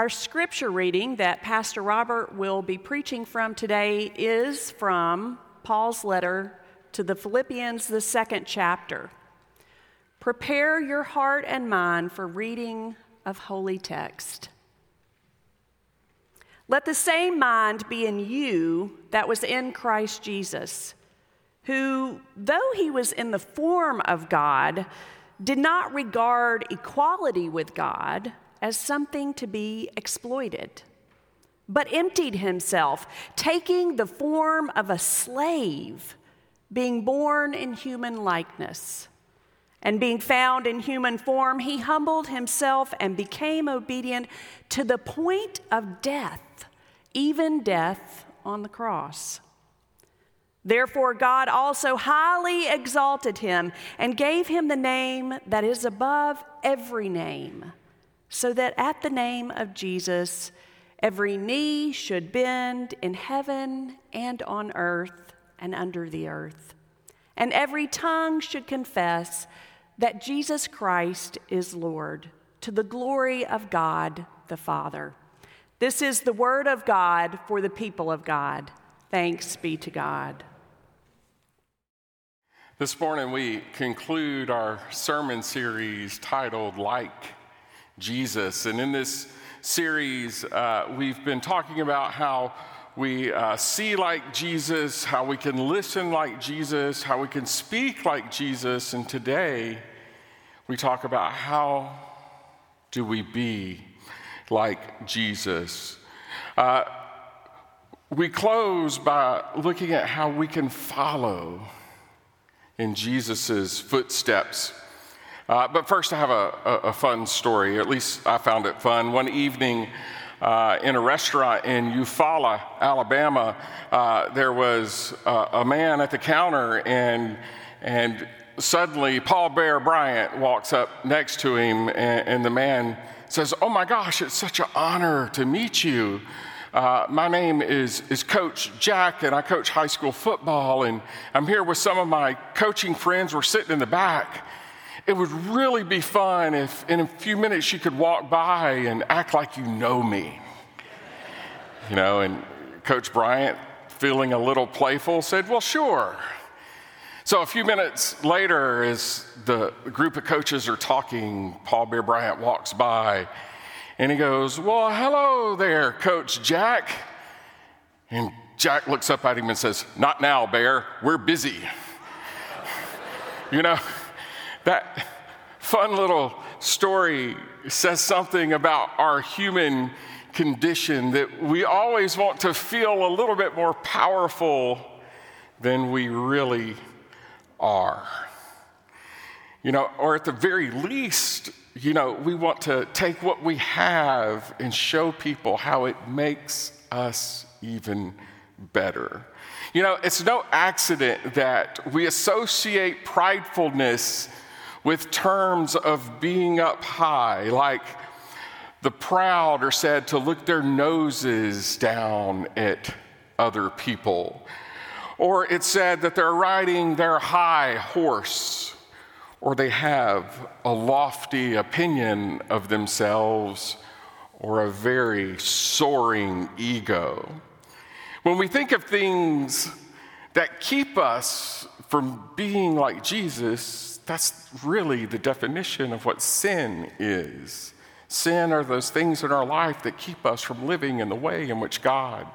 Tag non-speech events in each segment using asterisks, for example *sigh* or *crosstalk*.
Our scripture reading that Pastor Robert will be preaching from today is from Paul's letter to the Philippians, the second chapter. Prepare your heart and mind for reading of holy text. Let the same mind be in you that was in Christ Jesus, who, though he was in the form of God, did not regard equality with God as something to be exploited, but emptied himself, taking the form of a slave, being born in human likeness. And being found in human form, he humbled himself and became obedient to the point of death, even death on the cross. Therefore, God also highly exalted him and gave him the name that is above every name, so that at the name of Jesus, every knee should bend in heaven and on earth and under the earth, and every tongue should confess that Jesus Christ is Lord, to the glory of God the Father. This is the word of God for the people of God. Thanks be to God. This morning, we conclude our sermon series titled Like Jesus. And in this series, uh, we've been talking about how we uh, see like Jesus, how we can listen like Jesus, how we can speak like Jesus. And today, we talk about how do we be like Jesus. Uh, we close by looking at how we can follow in Jesus' footsteps. Uh, but first, I have a, a, a, fun story. At least I found it fun. One evening uh, in a restaurant in Eufaula, Alabama, uh, there was a man at the counter, and, and suddenly Paul Bear Bryant walks up next to him, and, and the man says, Oh my gosh, it's such an honor to meet you. Uh, my name is, is Coach Jack, and I coach high school football, and I'm here with some of my coaching friends. We're sitting in the back. It would really be fun if in a few minutes you could walk by and act like you know me. You know, and Coach Bryant, feeling a little playful, said, Well, sure. So a few minutes later, as the group of coaches are talking, Paul Bear Bryant walks by and he goes, Well, hello there, Coach Jack. And Jack looks up at him and says, Not now, Bear. We're busy. *laughs* you know, that fun little story says something about our human condition that we always want to feel a little bit more powerful than we really are. You know, or at the very least, you know, we want to take what we have and show people how it makes us even better. You know, it's no accident that we associate pridefulness with terms of being up high, like the proud are said to look their noses down at other people. Or it's said that they're riding their high horse or they have a lofty opinion of themselves or a very soaring ego. When we think of things that keep us from being like Jesus, that's really the definition of what sin is. Sin are those things in our life that keep us from living in the way in which God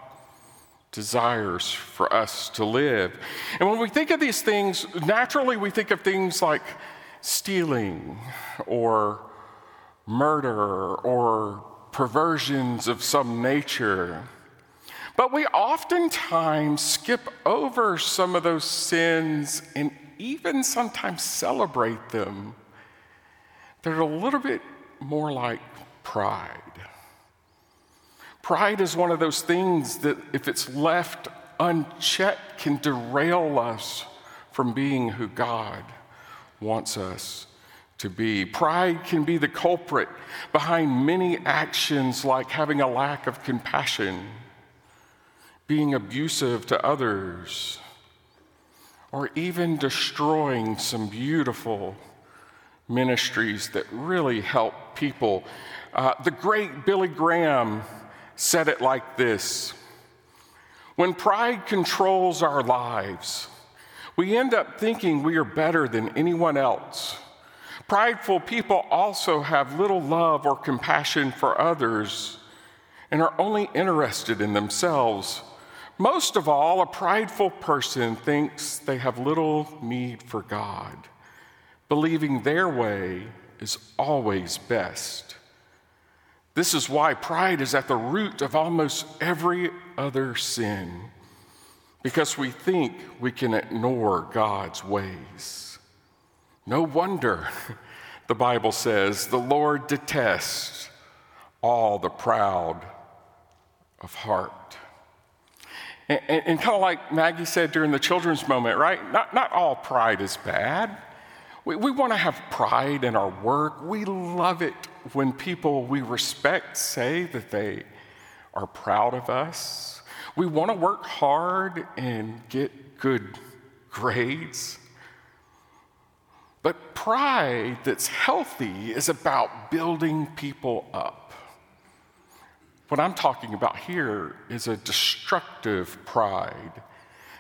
desires for us to live. And when we think of these things, naturally we think of things like stealing or murder or perversions of some nature. But we oftentimes skip over some of those sins and even sometimes celebrate them. They're a little bit more like pride. Pride is one of those things that, if it's left unchecked, can derail us from being who God wants us to be. Pride can be the culprit behind many actions like having a lack of compassion, being abusive to others, or even destroying some beautiful ministries that really help people. Uh, the great Billy Graham said it like this When pride controls our lives, we end up thinking we are better than anyone else. Prideful people also have little love or compassion for others and are only interested in themselves. Most of all, a prideful person thinks they have little need for God, believing their way is always best. This is why pride is at the root of almost every other sin, because we think we can ignore God's ways. No wonder *laughs* the Bible says the Lord detests all the proud of heart. And, and, and kind of like Maggie said during the children's moment, right? Not, not all pride is bad. We, we want to have pride in our work. We love it when people we respect say that they are proud of us. We want to work hard and get good grades. But pride that's healthy is about building people up. What I'm talking about here is a destructive pride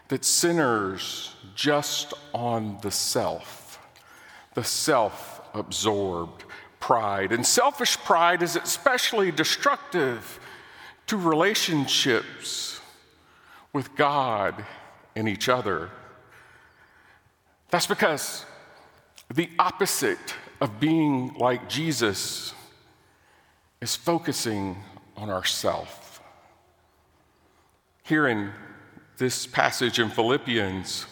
that centers just on the self, the self absorbed pride. And selfish pride is especially destructive to relationships with God and each other. That's because the opposite of being like Jesus is focusing on ourself. Here in this passage in Philippians,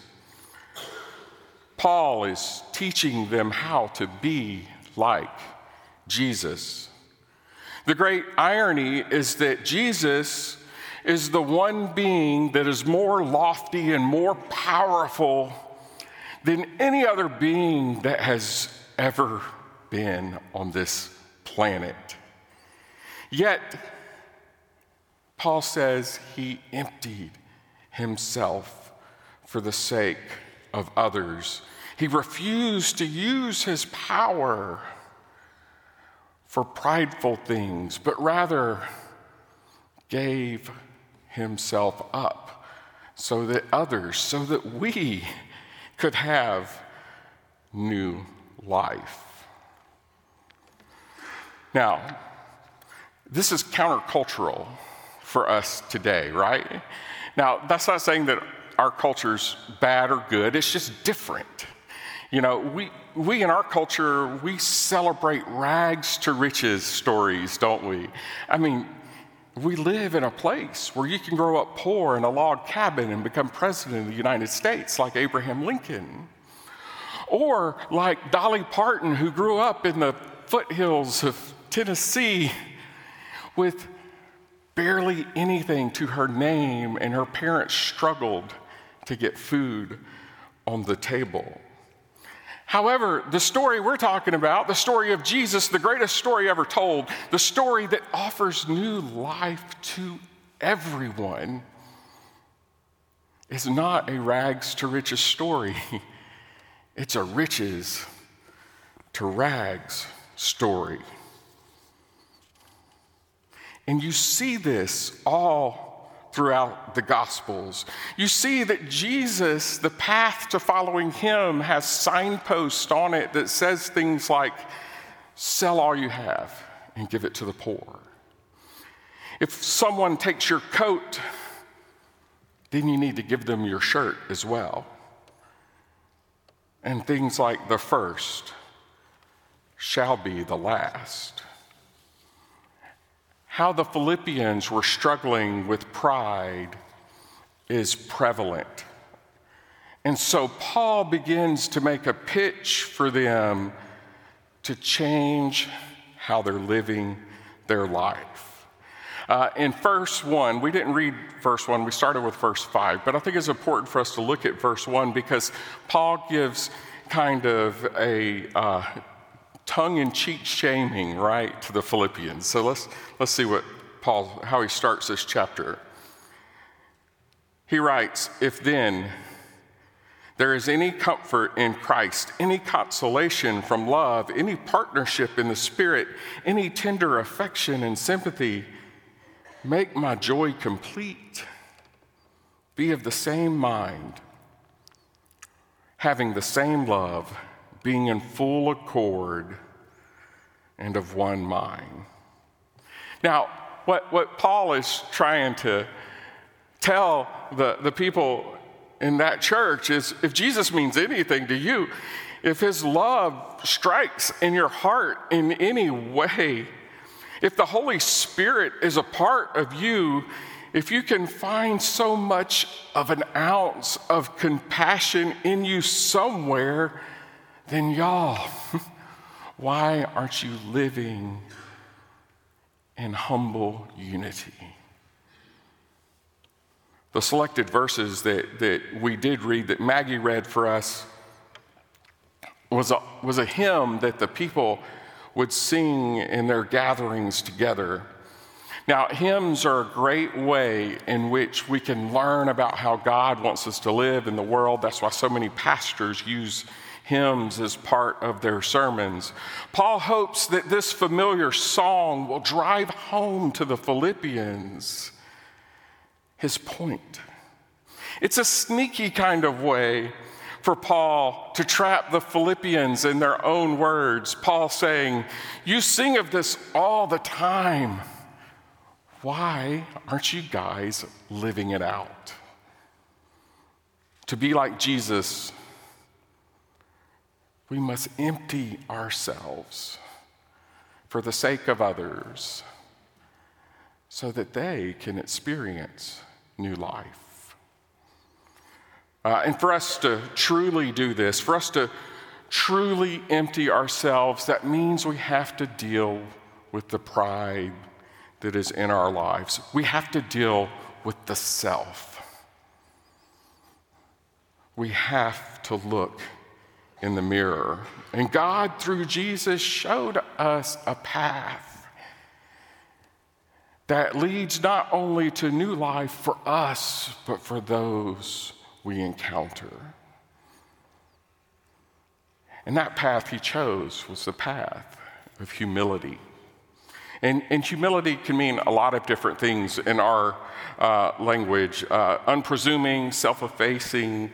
Paul is teaching them how to be like Jesus. The great irony is that Jesus is the one being that is more lofty and more powerful than any other being that has ever been on this planet. Yet, Paul says he emptied himself for the sake of others. He refused to use his power for prideful things, but rather gave himself up so that others, so that we could have new life. Now, this is countercultural for us today, right? Now, that's not saying that our culture's bad or good, it's just different. You know, we, we in our culture, we celebrate rags to riches stories, don't we? I mean, we live in a place where you can grow up poor in a log cabin and become president of the United States, like Abraham Lincoln. Or like Dolly Parton, who grew up in the foothills of Tennessee with barely anything to her name, and her parents struggled to get food on the table. However, the story we're talking about, the story of Jesus, the greatest story ever told, the story that offers new life to everyone, is not a rags to riches story. *laughs* It's a riches to rags story. And you see this all throughout the Gospels. You see that Jesus, the path to following him, has signposts on it that says things like, sell all you have and give it to the poor. If someone takes your coat, then you need to give them your shirt as well. And things like the first shall be the last how the Philippians were struggling with pride is prevalent. And so Paul begins to make a pitch for them to change how they're living their life. Uh, in verse 1, we didn't read verse 1, we started with verse 5, but I think it's important for us to look at verse 1 because Paul gives kind of a uh, tongue in cheek shaming, right, to the Philippians. So let's, let's see what Paul, how he starts this chapter. He writes, If then there is any comfort in Christ, any consolation from love, any partnership in the Spirit, any tender affection and sympathy, make my joy complete. Be of the same mind, having the same love, being in full accord and of one mind. Now, what, what Paul is trying to tell the, the people in that church is if Jesus means anything to you, if his love strikes in your heart in any way, if the Holy Spirit is a part of you, if you can find so much of an ounce of compassion in you somewhere, then y'all, *laughs* why aren't you living in humble unity? the selected verses that, that we did read, that Maggie read for us, was a, was a hymn that the people would sing in their gatherings together. Now, hymns are a great way in which we can learn about how God wants us to live in the world. That's why so many pastors use hymns as part of their sermons. Paul hopes that this familiar song will drive home to the Philippians his point. It's a sneaky kind of way for Paul to trap the Philippians in their own words. Paul saying, You sing of this all the time. Why aren't you guys living it out? To be like Jesus, we must empty ourselves for the sake of others so that they can experience new life. Uh, and for us to truly do this, for us to truly empty ourselves, that means we have to deal with the pride that is in our lives. We have to deal with the self. We have to look in the mirror. And God, through Jesus, showed us a path that leads not only to new life for us, but for those we encounter. And that path he chose was the path of humility. And, and humility can mean a lot of different things in our uh, language uh, unpresuming, self effacing,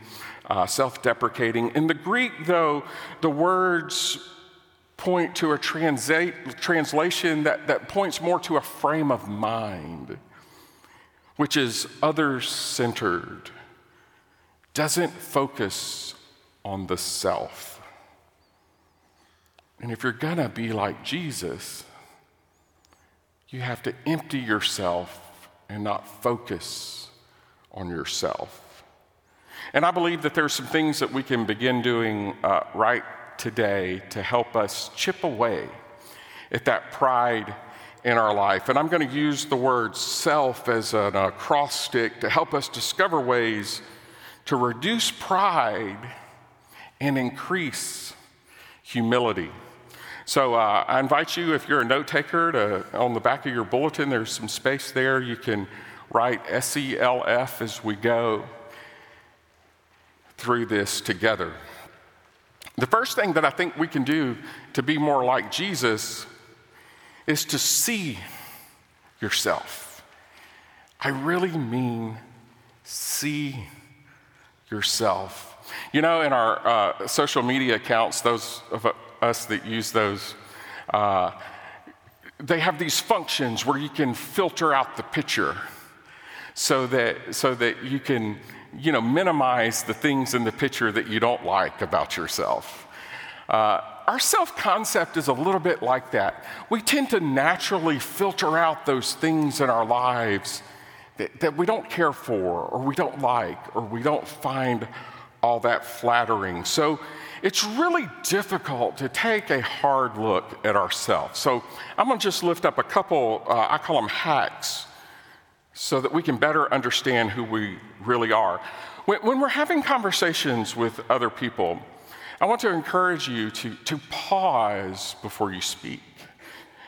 uh, self deprecating. In the Greek, though, the words point to a transa- translation that, that points more to a frame of mind, which is other centered, doesn't focus on the self. And if you're gonna be like Jesus, you have to empty yourself and not focus on yourself. And I believe that there are some things that we can begin doing uh, right today to help us chip away at that pride in our life. And I'm going to use the word self as an acrostic to help us discover ways to reduce pride and increase humility. So uh, I invite you, if you're a note taker, to, on the back of your bulletin, there's some space there. You can write SELF as we go through this together. The first thing that I think we can do to be more like Jesus is to see yourself. I really mean see yourself. You know, in our uh, social media accounts, those of us that use those, uh, they have these functions where you can filter out the picture so that, so that you can you know, minimize the things in the picture that you don't like about yourself. Uh, our self concept is a little bit like that. We tend to naturally filter out those things in our lives that, that we don't care for, or we don't like, or we don't find all that flattering. So it's really difficult to take a hard look at ourselves. So I'm gonna just lift up a couple, uh, I call them hacks so that we can better understand who we really are. When, when, we're having conversations with other people, I want to encourage you to, to pause before you speak.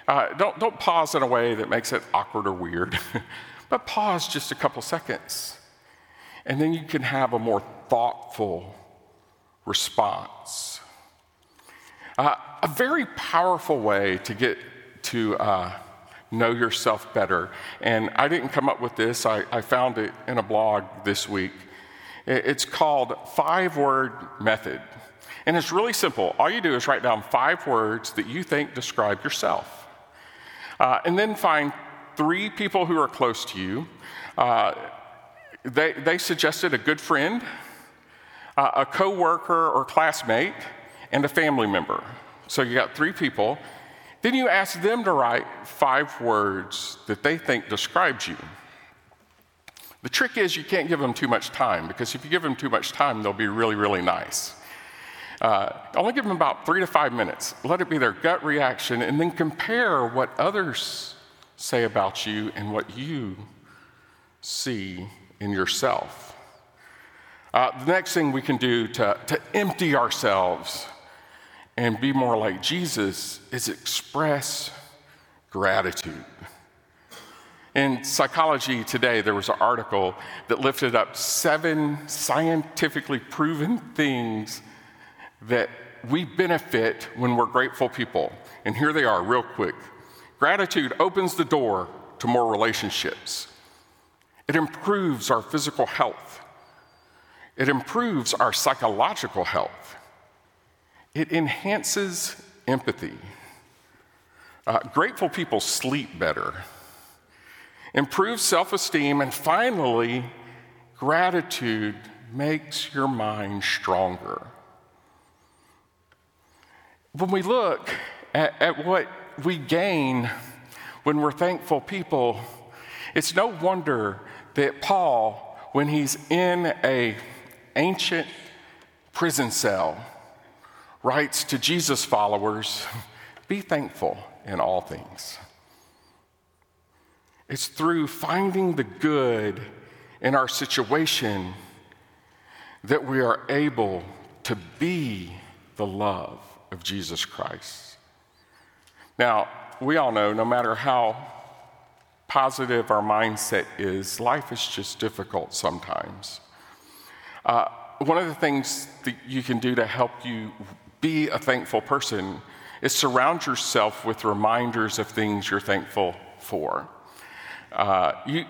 Uh, don't, don't pause in a way that makes it awkward or weird, *laughs* but pause just a couple seconds. And then you can have a more thoughtful response. Uh, a very powerful way to get to uh, know yourself better. And I didn't come up with this, I, I found it in a blog this week. It's called Five Word Method. And it's really simple. All you do is write down five words that you think describe yourself. Uh, and then find three people who are close to you. Uh, they, they suggested a good friend, uh, a coworker or classmate, and a family member. So you got three people. Then you ask them to write five words that they think describes you. The trick is you can't give them too much time because if you give them too much time, they'll be really, really nice. Uh, only give them about three to five minutes. Let it be their gut reaction, and then compare what others say about you and what you see in yourself. Uh, the next thing we can do to, to empty ourselves and be more like Jesus is express gratitude. In Psychology Today, there was an article that lifted up seven scientifically proven things that we benefit when we're grateful people. And here they are, real quick. Gratitude opens the door to more relationships, it improves our physical health, it improves our psychological health, it enhances empathy. Uh, grateful people sleep better, improve self esteem, and finally, gratitude makes your mind stronger. When we look at, at what we gain when we're thankful people, it's no wonder that Paul, when he's in a ancient prison cell, writes to Jesus followers, be thankful in all things. It's through finding the good in our situation that we are able to be the love of Jesus Christ. Now, we all know no matter how positive our mindset is, life is just difficult sometimes. Uh, one of the things that you can do to help you be a thankful person is surround yourself with reminders of things you're thankful for. Uh, you,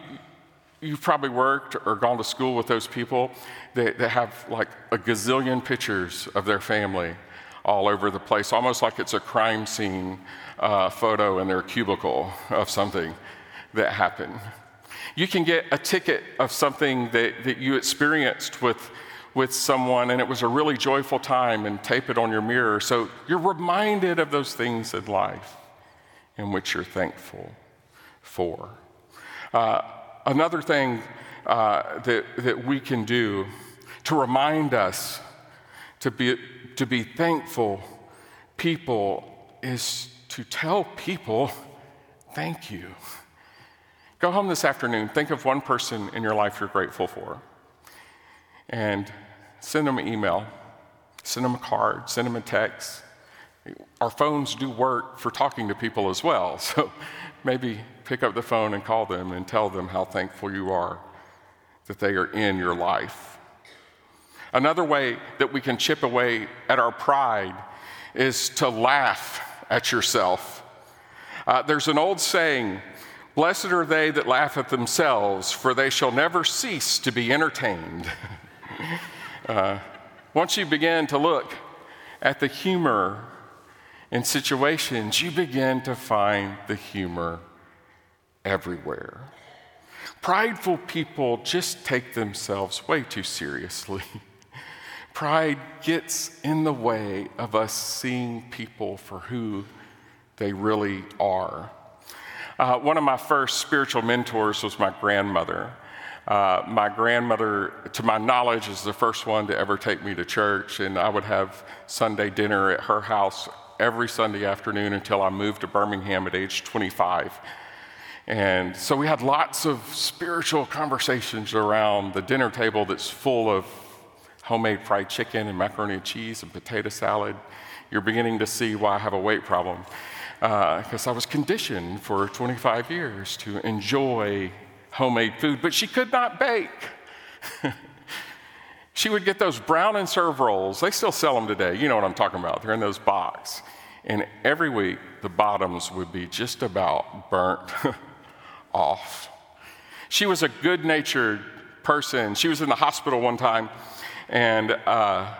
you've probably worked or gone to school with those people that, that have like a gazillion pictures of their family all over the place, almost like it's a crime scene uh, photo in their cubicle of something that happened. You can get a ticket of something that, that you experienced with, with someone and it was a really joyful time and tape it on your mirror so you're reminded of those things in life in which you're thankful for. Uh, another thing uh, that, that we can do to remind us to be, to be thankful people is to tell people, thank you. Go home this afternoon, think of one person in your life you're grateful for, and send them an email, send them a card, send them a text. Our phones do work for talking to people as well, *laughs* so maybe pick up the phone and call them and tell them how thankful you are that they are in your life. Another way that we can chip away at our pride is to laugh at yourself. Uh, there's an old saying Blessed are they that laugh at themselves, for they shall never cease to be entertained. *laughs* uh, once you begin to look at the humor in situations, you begin to find the humor everywhere. Prideful people just take themselves way too seriously. *laughs* Pride gets in the way of us seeing people for who they really are. Uh, one of my first spiritual mentors was my grandmother. Uh, my grandmother, to my knowledge, is the first one to ever take me to church, and I would have Sunday dinner at her house every Sunday afternoon until I moved to Birmingham at age 25. And so we had lots of spiritual conversations around the dinner table that's full of homemade fried chicken and macaroni and cheese and potato salad, you're beginning to see why I have a weight problem. Because uh, I was conditioned for 25 years to enjoy homemade food, but she could not bake. *laughs* she would get those brown and serve rolls. They still sell them today. You know what I'm talking about. They're in those box. And every week, the bottoms would be just about burnt *laughs* off. She was a good natured person. She was in the hospital one time, and uh,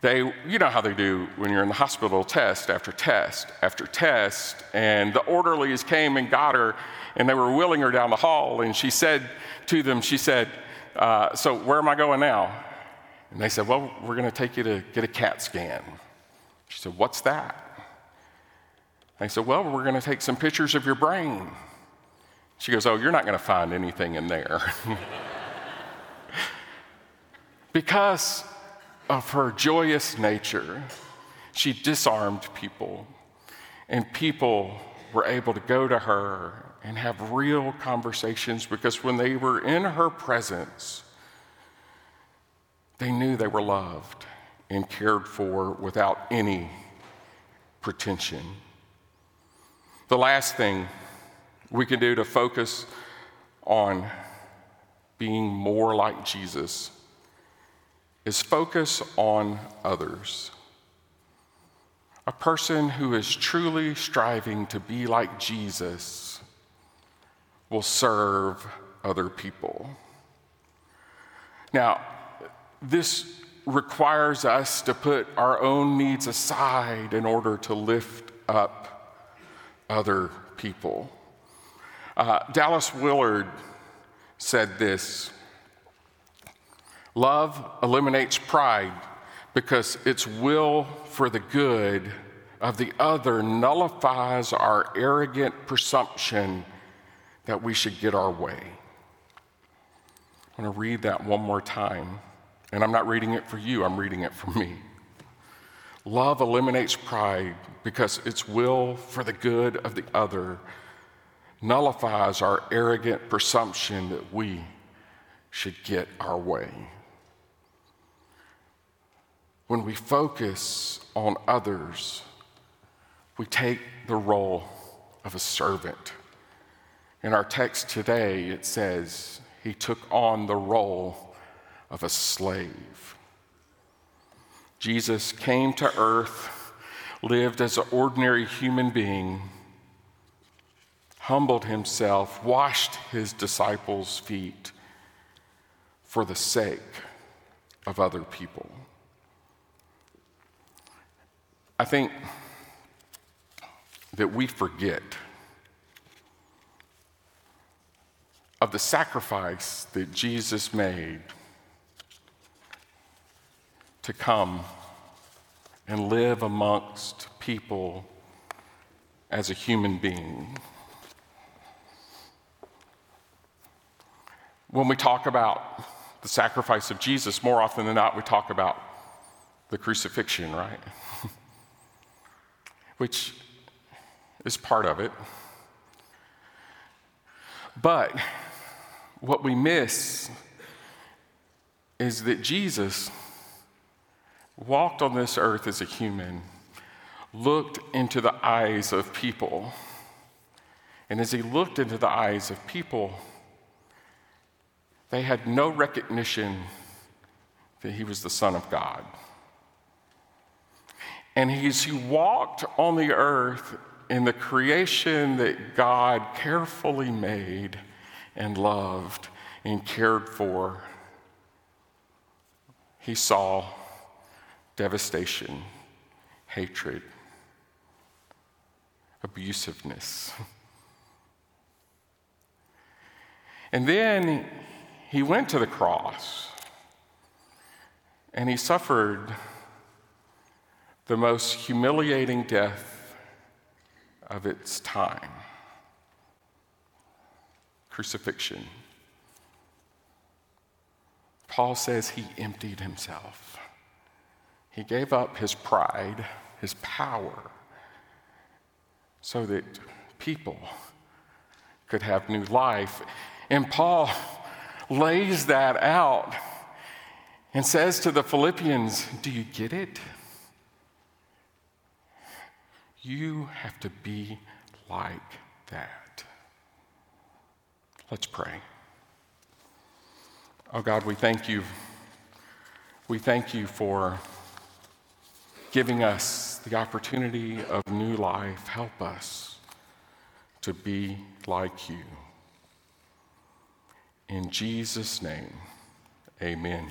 they, you know how they do when you're in the hospital, test after test after test. And the orderlies came and got her, and they were wheeling her down the hall. And she said to them, She said, uh, So where am I going now? And they said, Well, we're going to take you to get a CAT scan. She said, What's that? They said, Well, we're going to take some pictures of your brain. She goes, Oh, you're not going to find anything in there. *laughs* because of her joyous nature, she disarmed people, and people were able to go to her and have real conversations because when they were in her presence, they knew they were loved and cared for without any pretension. The last thing we can do to focus on being more like Jesus is focus on others. A person who is truly striving to be like Jesus will serve other people. Now, this requires us to put our own needs aside in order to lift up other people. Uh, Dallas Willard said this Love eliminates pride because its will for the good of the other nullifies our arrogant presumption that we should get our way. I want to read that one more time. And I'm not reading it for you, I'm reading it for me. Love eliminates pride because its will for the good of the other nullifies our arrogant presumption that we should get our way. When we focus on others, we take the role of a servant. In our text today, it says he took on the role of a slave. Jesus came to earth, lived as an ordinary human being, humbled himself, washed his disciples' feet for the sake of other people. I think that we forget of the sacrifice that Jesus made to come and live amongst people as a human being. When we talk about the sacrifice of Jesus, more often than not, we talk about the crucifixion, right? *laughs* Which is part of it. But what we miss is that Jesus walked on this earth as a human, looked into the eyes of people. And as he looked into the eyes of people, they had no recognition that he was the Son of God. And as he walked on the earth in the creation that God carefully made and loved and cared for, he saw devastation, hatred, abusiveness. And then he went to the cross and he suffered the most humiliating death of its time crucifixion. Paul says he emptied himself. He gave up his pride, his power, so that people could have new life. And Paul lays that out and says to the Philippians, Do you get it? You have to be like that. Let's pray. Oh God, we thank you We thank you for giving us the opportunity of new life. Help us to be like you. In Jesus' name, amen.